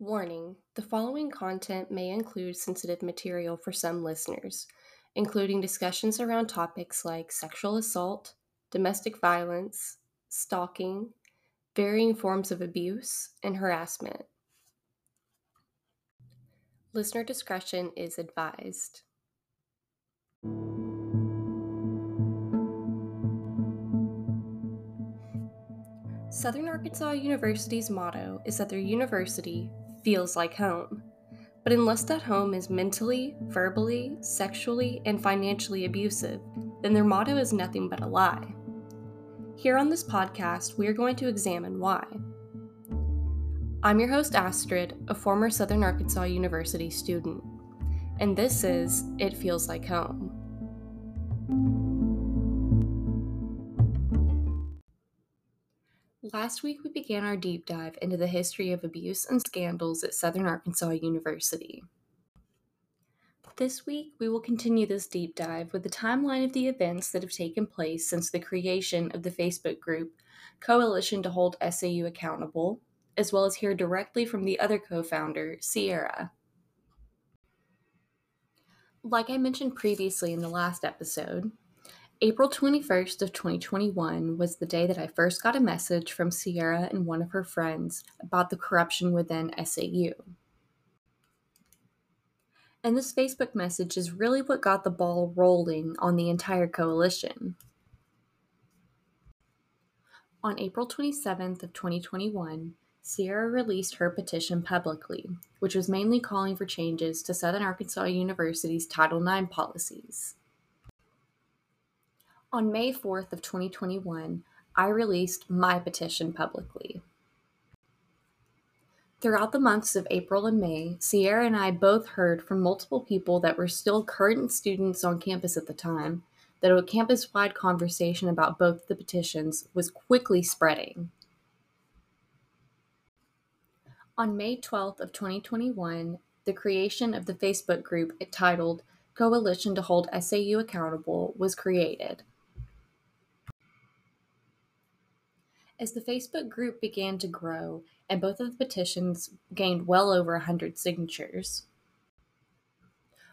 Warning the following content may include sensitive material for some listeners, including discussions around topics like sexual assault, domestic violence, stalking, varying forms of abuse, and harassment. Listener discretion is advised. Southern Arkansas University's motto is that their university feels like home. But unless that home is mentally, verbally, sexually, and financially abusive, then their motto is nothing but a lie. Here on this podcast, we are going to examine why. I'm your host, Astrid, a former Southern Arkansas University student, and this is It Feels Like Home. Last week, we began our deep dive into the history of abuse and scandals at Southern Arkansas University. This week, we will continue this deep dive with the timeline of the events that have taken place since the creation of the Facebook group Coalition to Hold SAU Accountable, as well as hear directly from the other co founder, Sierra. Like I mentioned previously in the last episode, April 21st of 2021 was the day that I first got a message from Sierra and one of her friends about the corruption within SAU. And this Facebook message is really what got the ball rolling on the entire coalition. On April 27th of 2021, Sierra released her petition publicly, which was mainly calling for changes to Southern Arkansas University's Title IX policies. On May 4th of 2021, I released my petition publicly. Throughout the months of April and May, Sierra and I both heard from multiple people that were still current students on campus at the time that a campus wide conversation about both the petitions was quickly spreading. On May 12th of 2021, the creation of the Facebook group titled Coalition to Hold SAU Accountable was created. As the Facebook group began to grow, and both of the petitions gained well over 100 signatures,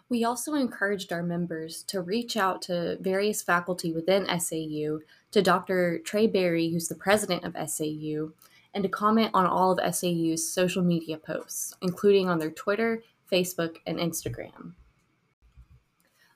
we also encouraged our members to reach out to various faculty within SAU, to Dr. Trey Berry, who's the president of SAU, and to comment on all of SAU's social media posts, including on their Twitter, Facebook, and Instagram.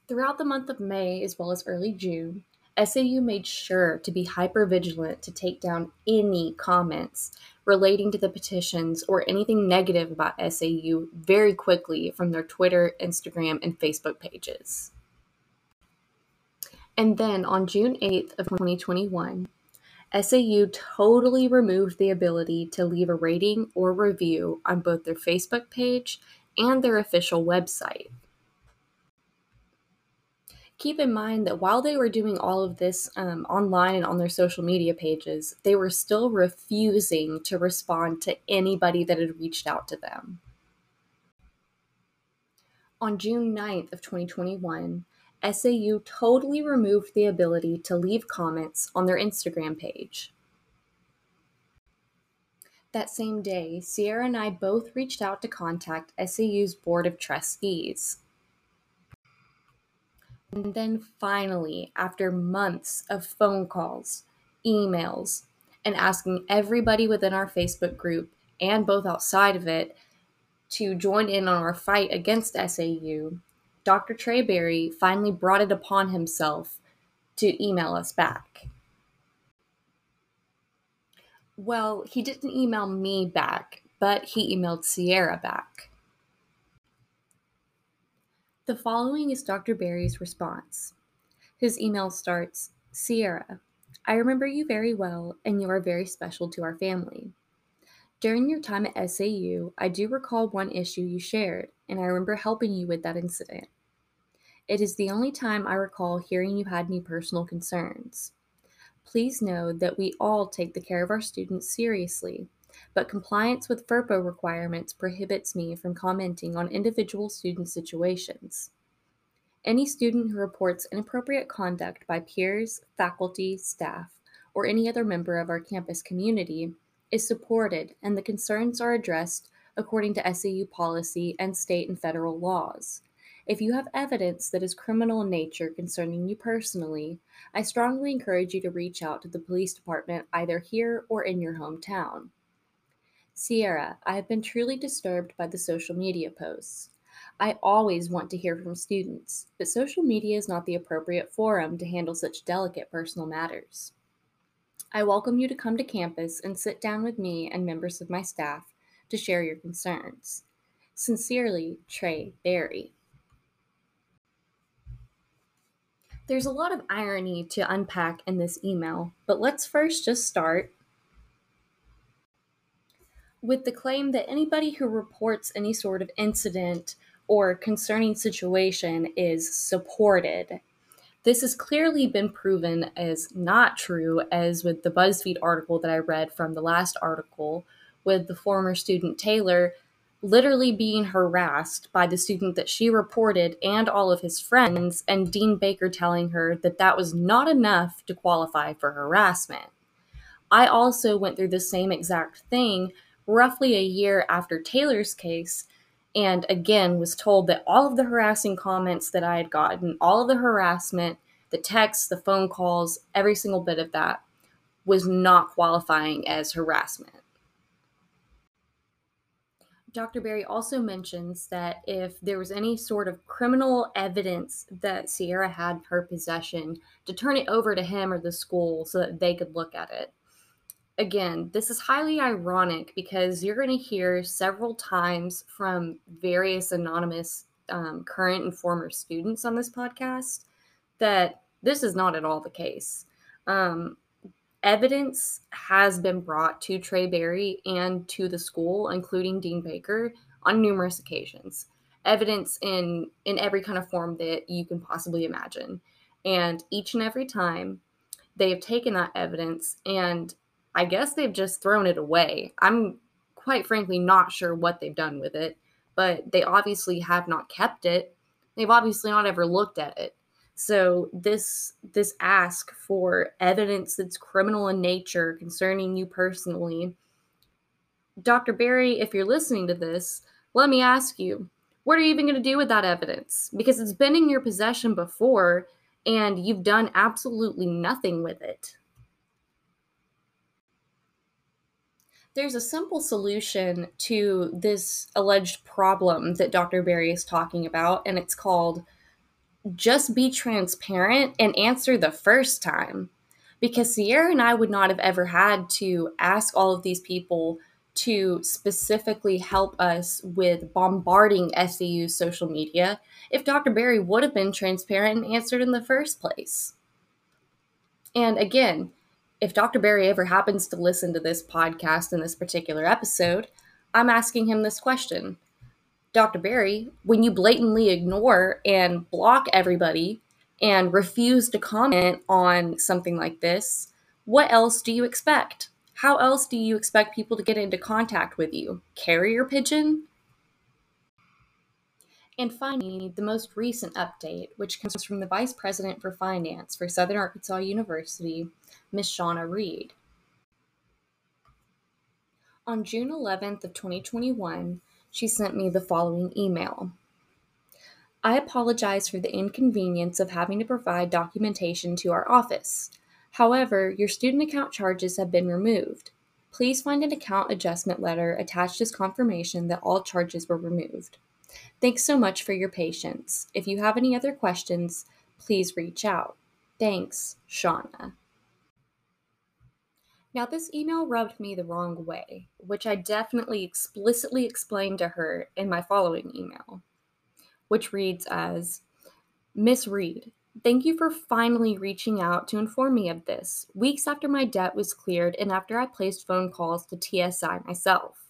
Throughout the month of May, as well as early June, SAU made sure to be hyper vigilant to take down any comments relating to the petitions or anything negative about SAU very quickly from their Twitter, Instagram, and Facebook pages. And then on June 8th of 2021, SAU totally removed the ability to leave a rating or review on both their Facebook page and their official website. Keep in mind that while they were doing all of this um, online and on their social media pages, they were still refusing to respond to anybody that had reached out to them. On June 9th of 2021, SAU totally removed the ability to leave comments on their Instagram page. That same day, Sierra and I both reached out to contact SAU's Board of Trustees. And then finally, after months of phone calls, emails, and asking everybody within our Facebook group and both outside of it to join in on our fight against SAU, Dr. Trey Berry finally brought it upon himself to email us back. Well, he didn't email me back, but he emailed Sierra back. The following is Dr. Berry's response. His email starts Sierra, I remember you very well, and you are very special to our family. During your time at SAU, I do recall one issue you shared, and I remember helping you with that incident. It is the only time I recall hearing you had any personal concerns. Please know that we all take the care of our students seriously, but compliance with FERPA requirements prohibits me from commenting on individual student situations. Any student who reports inappropriate conduct by peers, faculty, staff, or any other member of our campus community is supported and the concerns are addressed according to SAU policy and state and federal laws. If you have evidence that is criminal in nature concerning you personally, I strongly encourage you to reach out to the police department either here or in your hometown. Sierra, I have been truly disturbed by the social media posts. I always want to hear from students, but social media is not the appropriate forum to handle such delicate personal matters. I welcome you to come to campus and sit down with me and members of my staff to share your concerns. Sincerely, Trey Berry. There's a lot of irony to unpack in this email, but let's first just start with the claim that anybody who reports any sort of incident or concerning situation is supported. This has clearly been proven as not true, as with the BuzzFeed article that I read from the last article, with the former student Taylor literally being harassed by the student that she reported and all of his friends, and Dean Baker telling her that that was not enough to qualify for harassment. I also went through the same exact thing roughly a year after Taylor's case and again was told that all of the harassing comments that I had gotten, all of the harassment, the texts, the phone calls, every single bit of that was not qualifying as harassment. Dr. Berry also mentions that if there was any sort of criminal evidence that Sierra had in her possession, to turn it over to him or the school so that they could look at it again, this is highly ironic because you're going to hear several times from various anonymous um, current and former students on this podcast that this is not at all the case. Um, evidence has been brought to Trey Berry and to the school, including Dean Baker, on numerous occasions. Evidence in in every kind of form that you can possibly imagine, and each and every time they have taken that evidence and I guess they've just thrown it away. I'm quite frankly not sure what they've done with it, but they obviously have not kept it. They've obviously not ever looked at it. So this this ask for evidence that's criminal in nature concerning you personally, Dr. Berry, if you're listening to this, let me ask you, what are you even going to do with that evidence? Because it's been in your possession before and you've done absolutely nothing with it. There's a simple solution to this alleged problem that Dr. Berry is talking about, and it's called just be transparent and answer the first time. Because Sierra and I would not have ever had to ask all of these people to specifically help us with bombarding SAU's social media if Dr. Berry would have been transparent and answered in the first place. And again, if Dr. Berry ever happens to listen to this podcast in this particular episode, I'm asking him this question. Dr. Berry, when you blatantly ignore and block everybody and refuse to comment on something like this, what else do you expect? How else do you expect people to get into contact with you? Carrier pigeon? And finally, the most recent update, which comes from the Vice President for Finance for Southern Arkansas University, Ms. Shauna Reed. On June 11th of 2021, she sent me the following email. I apologize for the inconvenience of having to provide documentation to our office. However, your student account charges have been removed. Please find an account adjustment letter attached as confirmation that all charges were removed. Thanks so much for your patience. If you have any other questions, please reach out. Thanks, Shauna. Now, this email rubbed me the wrong way, which I definitely explicitly explained to her in my following email, which reads as Miss Reed, thank you for finally reaching out to inform me of this, weeks after my debt was cleared and after I placed phone calls to TSI myself.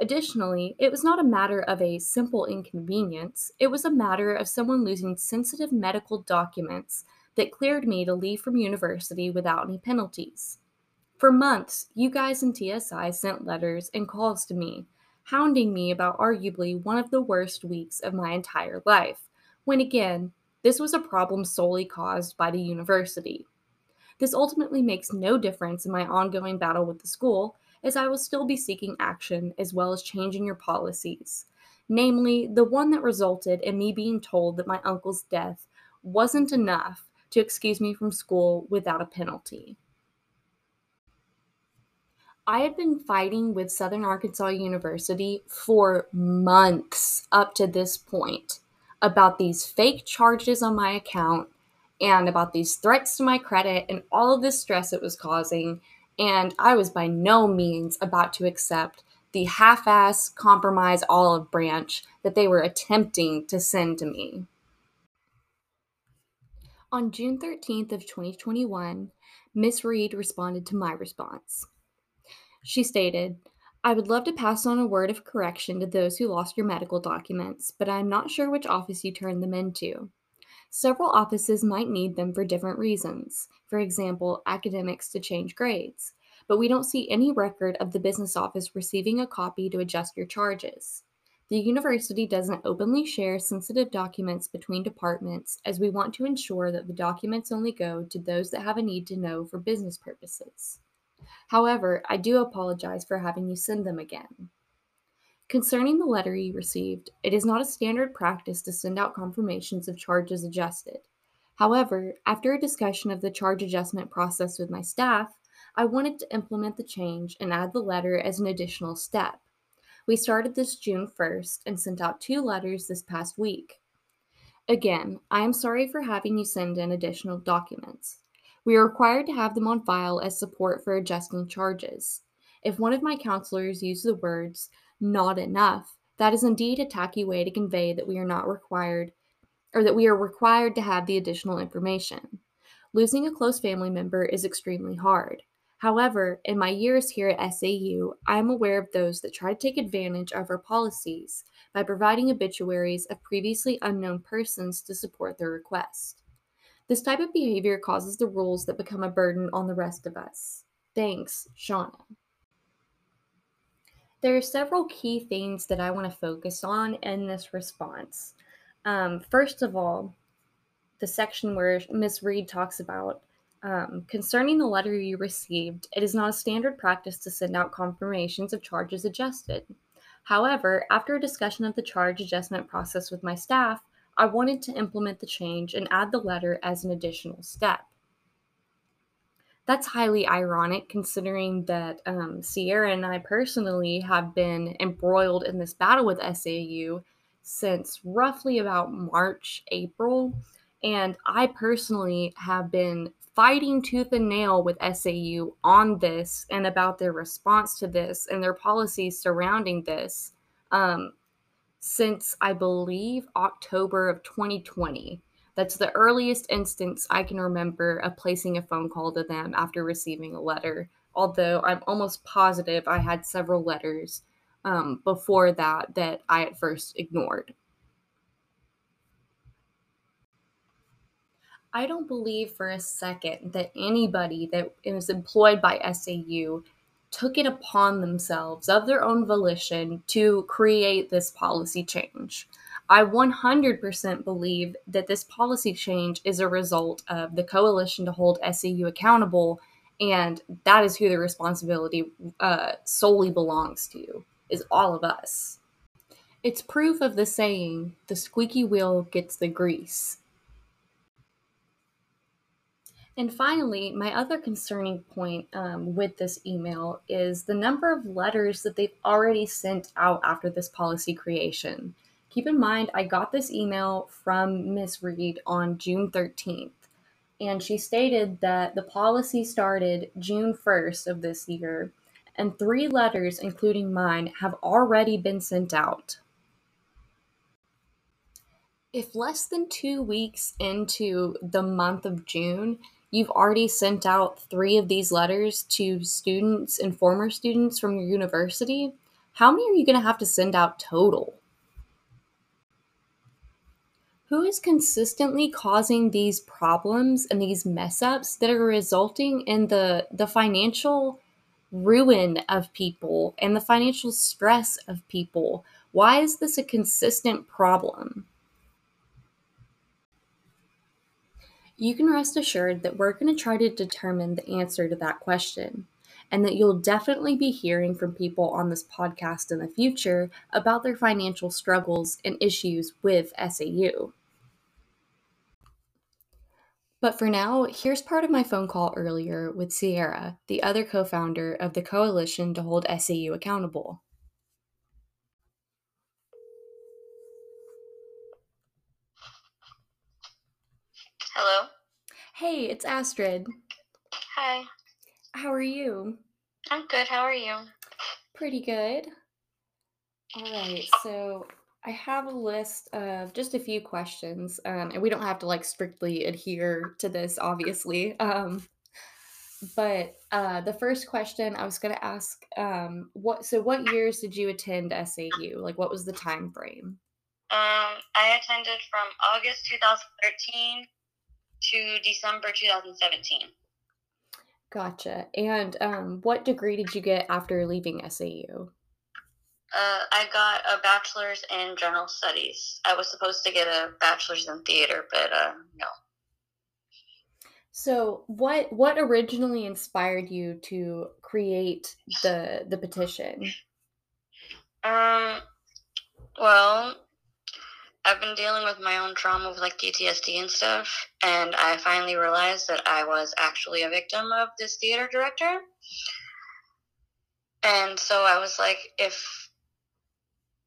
Additionally, it was not a matter of a simple inconvenience, it was a matter of someone losing sensitive medical documents that cleared me to leave from university without any penalties. For months, you guys in TSI sent letters and calls to me, hounding me about arguably one of the worst weeks of my entire life, when again, this was a problem solely caused by the university. This ultimately makes no difference in my ongoing battle with the school, as I will still be seeking action as well as changing your policies, namely the one that resulted in me being told that my uncle's death wasn't enough to excuse me from school without a penalty. I had been fighting with Southern Arkansas University for months up to this point about these fake charges on my account and about these threats to my credit and all of this stress it was causing. And I was by no means about to accept the half ass compromise olive branch that they were attempting to send to me. On June 13th of 2021, Miss Reed responded to my response. She stated, I would love to pass on a word of correction to those who lost your medical documents, but I am not sure which office you turned them into. Several offices might need them for different reasons, for example, academics to change grades, but we don't see any record of the business office receiving a copy to adjust your charges. The university doesn't openly share sensitive documents between departments as we want to ensure that the documents only go to those that have a need to know for business purposes. However, I do apologize for having you send them again. Concerning the letter you received, it is not a standard practice to send out confirmations of charges adjusted. However, after a discussion of the charge adjustment process with my staff, I wanted to implement the change and add the letter as an additional step. We started this June 1st and sent out two letters this past week. Again, I am sorry for having you send in additional documents. We are required to have them on file as support for adjusting charges. If one of my counselors used the words, not enough. That is indeed a tacky way to convey that we are not required or that we are required to have the additional information. Losing a close family member is extremely hard. However, in my years here at SAU, I am aware of those that try to take advantage of our policies by providing obituaries of previously unknown persons to support their request. This type of behavior causes the rules that become a burden on the rest of us. Thanks, Shauna. There are several key things that I want to focus on in this response. Um, first of all, the section where Ms. Reed talks about um, concerning the letter you received, it is not a standard practice to send out confirmations of charges adjusted. However, after a discussion of the charge adjustment process with my staff, I wanted to implement the change and add the letter as an additional step. That's highly ironic considering that um, Sierra and I personally have been embroiled in this battle with SAU since roughly about March, April. And I personally have been fighting tooth and nail with SAU on this and about their response to this and their policies surrounding this um, since I believe October of 2020. That's the earliest instance I can remember of placing a phone call to them after receiving a letter, although I'm almost positive I had several letters um, before that that I at first ignored. I don't believe for a second that anybody that is employed by SAU took it upon themselves of their own volition to create this policy change. I 100% believe that this policy change is a result of the coalition to hold SAU accountable, and that is who the responsibility uh, solely belongs to, is all of us. It's proof of the saying, the squeaky wheel gets the grease. And finally, my other concerning point um, with this email is the number of letters that they've already sent out after this policy creation. Keep in mind, I got this email from Miss Reed on June 13th, and she stated that the policy started June 1st of this year, and three letters, including mine, have already been sent out. If less than two weeks into the month of June, you've already sent out three of these letters to students and former students from your university, how many are you going to have to send out total? Who is consistently causing these problems and these mess ups that are resulting in the the financial ruin of people and the financial stress of people? Why is this a consistent problem? You can rest assured that we're going to try to determine the answer to that question and that you'll definitely be hearing from people on this podcast in the future about their financial struggles and issues with SAU. But for now, here's part of my phone call earlier with Sierra, the other co founder of the Coalition to Hold SAU Accountable. Hello. Hey, it's Astrid. Hi. How are you? I'm good. How are you? Pretty good. All right, so I have a list of just a few questions, um, and we don't have to like strictly adhere to this, obviously. Um, but uh, the first question I was going to ask, um, what? So, what years did you attend SAU? Like, what was the time frame? Um, I attended from August 2013 to December 2017. Gotcha. And um, what degree did you get after leaving SAU? Uh, I got a bachelor's in general studies. I was supposed to get a bachelor's in theater, but uh, no. So, what what originally inspired you to create the the petition? Um, well, I've been dealing with my own trauma with like PTSD and stuff, and I finally realized that I was actually a victim of this theater director. And so I was like, if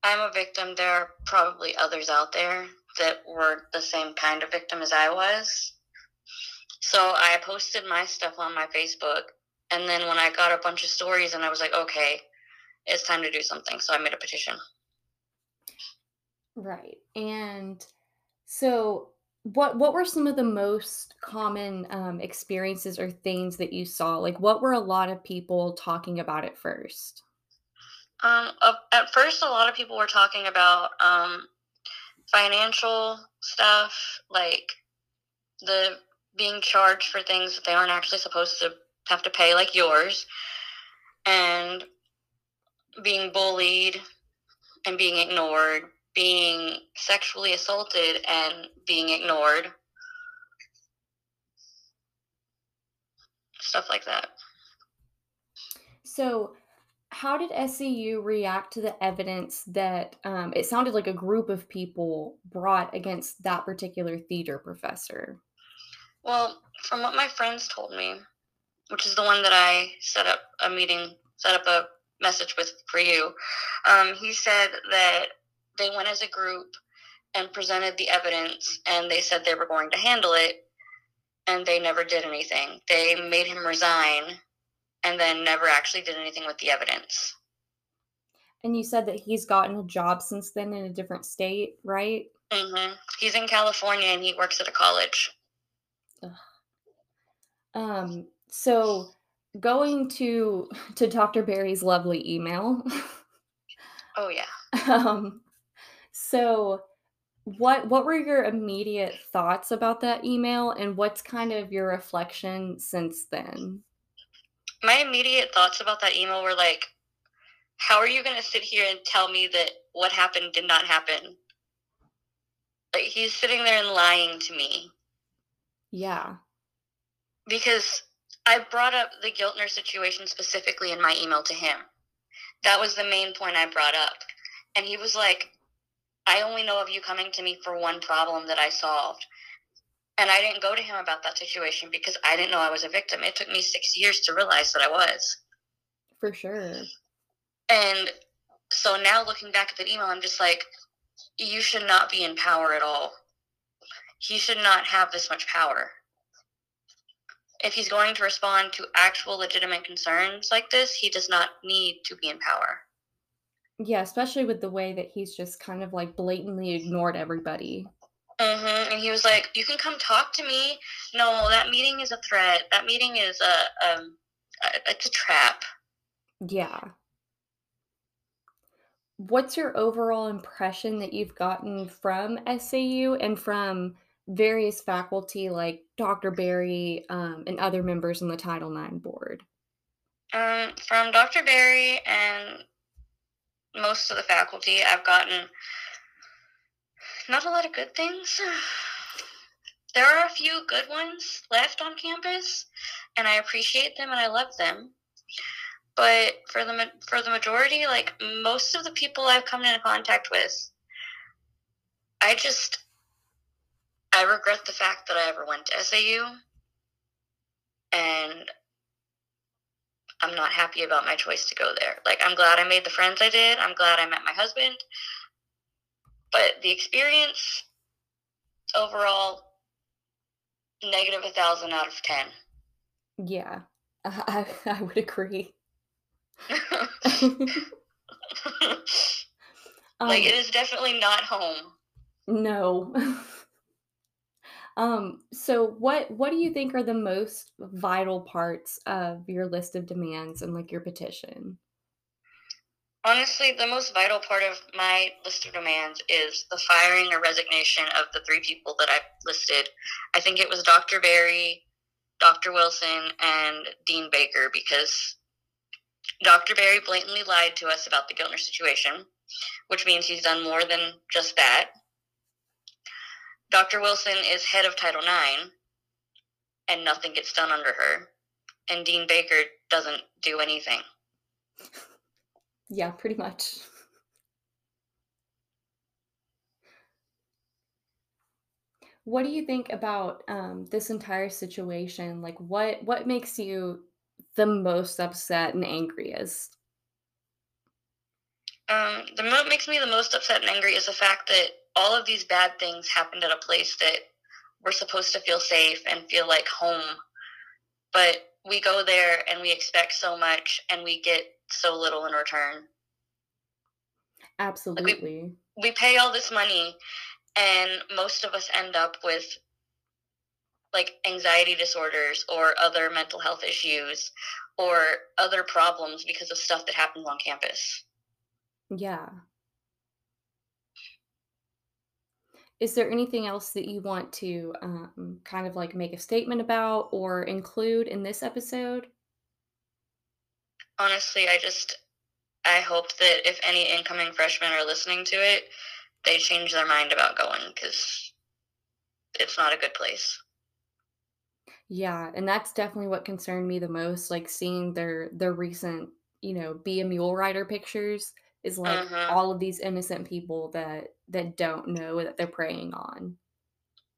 I'm a victim, there are probably others out there that were the same kind of victim as I was. So I posted my stuff on my Facebook, and then when I got a bunch of stories, and I was like, okay, it's time to do something. So I made a petition. Right. And so what what were some of the most common um, experiences or things that you saw? Like what were a lot of people talking about at first? Um, at first, a lot of people were talking about um, financial stuff, like the being charged for things that they aren't actually supposed to have to pay, like yours, and being bullied and being ignored being sexually assaulted and being ignored. Stuff like that. So, how did SAU react to the evidence that um, it sounded like a group of people brought against that particular theater professor? Well, from what my friends told me, which is the one that I set up a meeting, set up a message with for you, um, he said that they went as a group and presented the evidence and they said they were going to handle it and they never did anything. They made him resign and then never actually did anything with the evidence. And you said that he's gotten a job since then in a different state, right? Mm-hmm. He's in California and he works at a college. Ugh. Um. So going to to Dr. Berry's lovely email. oh yeah. Um. So, what what were your immediate thoughts about that email and what's kind of your reflection since then? My immediate thoughts about that email were like how are you going to sit here and tell me that what happened did not happen? Like he's sitting there and lying to me. Yeah. Because I brought up the Giltner situation specifically in my email to him. That was the main point I brought up. And he was like, I only know of you coming to me for one problem that I solved. And I didn't go to him about that situation because I didn't know I was a victim. It took me six years to realize that I was. For sure. And so now looking back at that email, I'm just like, you should not be in power at all. He should not have this much power. If he's going to respond to actual legitimate concerns like this, he does not need to be in power. Yeah, especially with the way that he's just kind of like blatantly ignored everybody. Mm-hmm. And he was like, "You can come talk to me." No, that meeting is a threat. That meeting is a um, it's a trap. Yeah. What's your overall impression that you've gotten from SAU and from various faculty like Dr. Berry um, and other members on the Title IX board? Um, from Dr. Berry and most of the faculty, I've gotten not a lot of good things. There are a few good ones left on campus, and I appreciate them and I love them. But for the for the majority, like most of the people I've come into contact with, I just I regret the fact that I ever went to SAU, and I'm not happy about my choice to go there. Like I'm glad I made the friends I did. I'm glad I met my husband, but the experience overall negative a thousand out of ten. Yeah, I, I would agree. like it um, is definitely not home. No. Um so what what do you think are the most vital parts of your list of demands and like your petition? Honestly, the most vital part of my list of demands is the firing or resignation of the three people that I've listed. I think it was Dr. Berry, Dr. Wilson, and Dean Baker because Dr. Berry blatantly lied to us about the Giltner situation, which means he's done more than just that. Dr. Wilson is head of Title IX, and nothing gets done under her. And Dean Baker doesn't do anything. Yeah, pretty much. What do you think about um, this entire situation? Like, what what makes you the most upset and angriest? Um, the what makes me the most upset and angry is the fact that all of these bad things happened at a place that we're supposed to feel safe and feel like home, but we go there and we expect so much and we get so little in return. Absolutely. Like we, we pay all this money and most of us end up with like anxiety disorders or other mental health issues or other problems because of stuff that happens on campus. Yeah. Is there anything else that you want to um, kind of like make a statement about or include in this episode? Honestly, I just I hope that if any incoming freshmen are listening to it, they change their mind about going because it's not a good place. Yeah, and that's definitely what concerned me the most. Like seeing their their recent, you know, be a mule rider pictures is like mm-hmm. all of these innocent people that that don't know that they're preying on.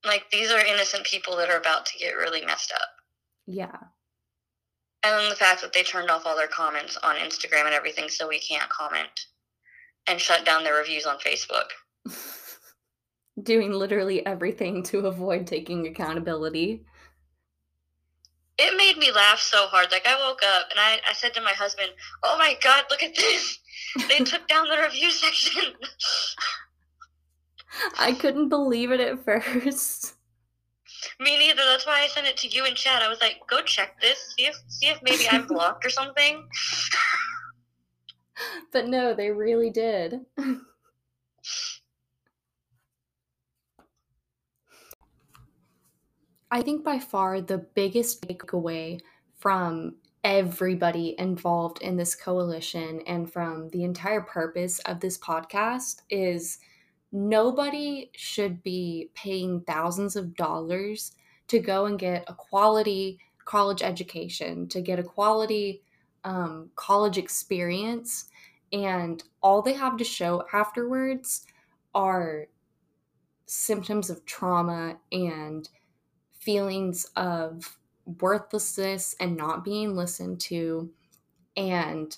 Like these are innocent people that are about to get really messed up. Yeah. And then the fact that they turned off all their comments on Instagram and everything so we can't comment and shut down their reviews on Facebook. Doing literally everything to avoid taking accountability. It made me laugh so hard. Like I woke up and I, I said to my husband, Oh my god, look at this. They took down the review section. I couldn't believe it at first. Me neither. That's why I sent it to you in chat. I was like, "Go check this. See if see if maybe I'm blocked or something." but no, they really did. I think by far the biggest takeaway from everybody involved in this coalition and from the entire purpose of this podcast is nobody should be paying thousands of dollars to go and get a quality college education, to get a quality um, college experience. And all they have to show afterwards are symptoms of trauma and feelings of worthlessness and not being listened to and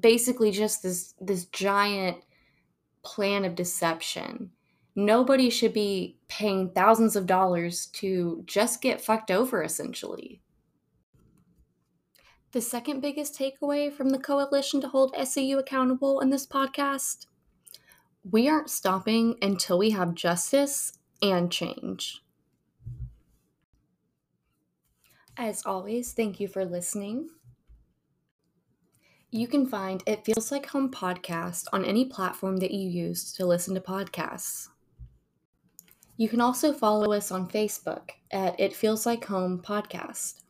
basically just this this giant plan of deception. Nobody should be paying thousands of dollars to just get fucked over, essentially. The second biggest takeaway from the coalition to hold SAU accountable in this podcast we aren't stopping until we have justice and change. As always, thank you for listening. You can find It Feels Like Home podcast on any platform that you use to listen to podcasts. You can also follow us on Facebook at It Feels Like Home podcast.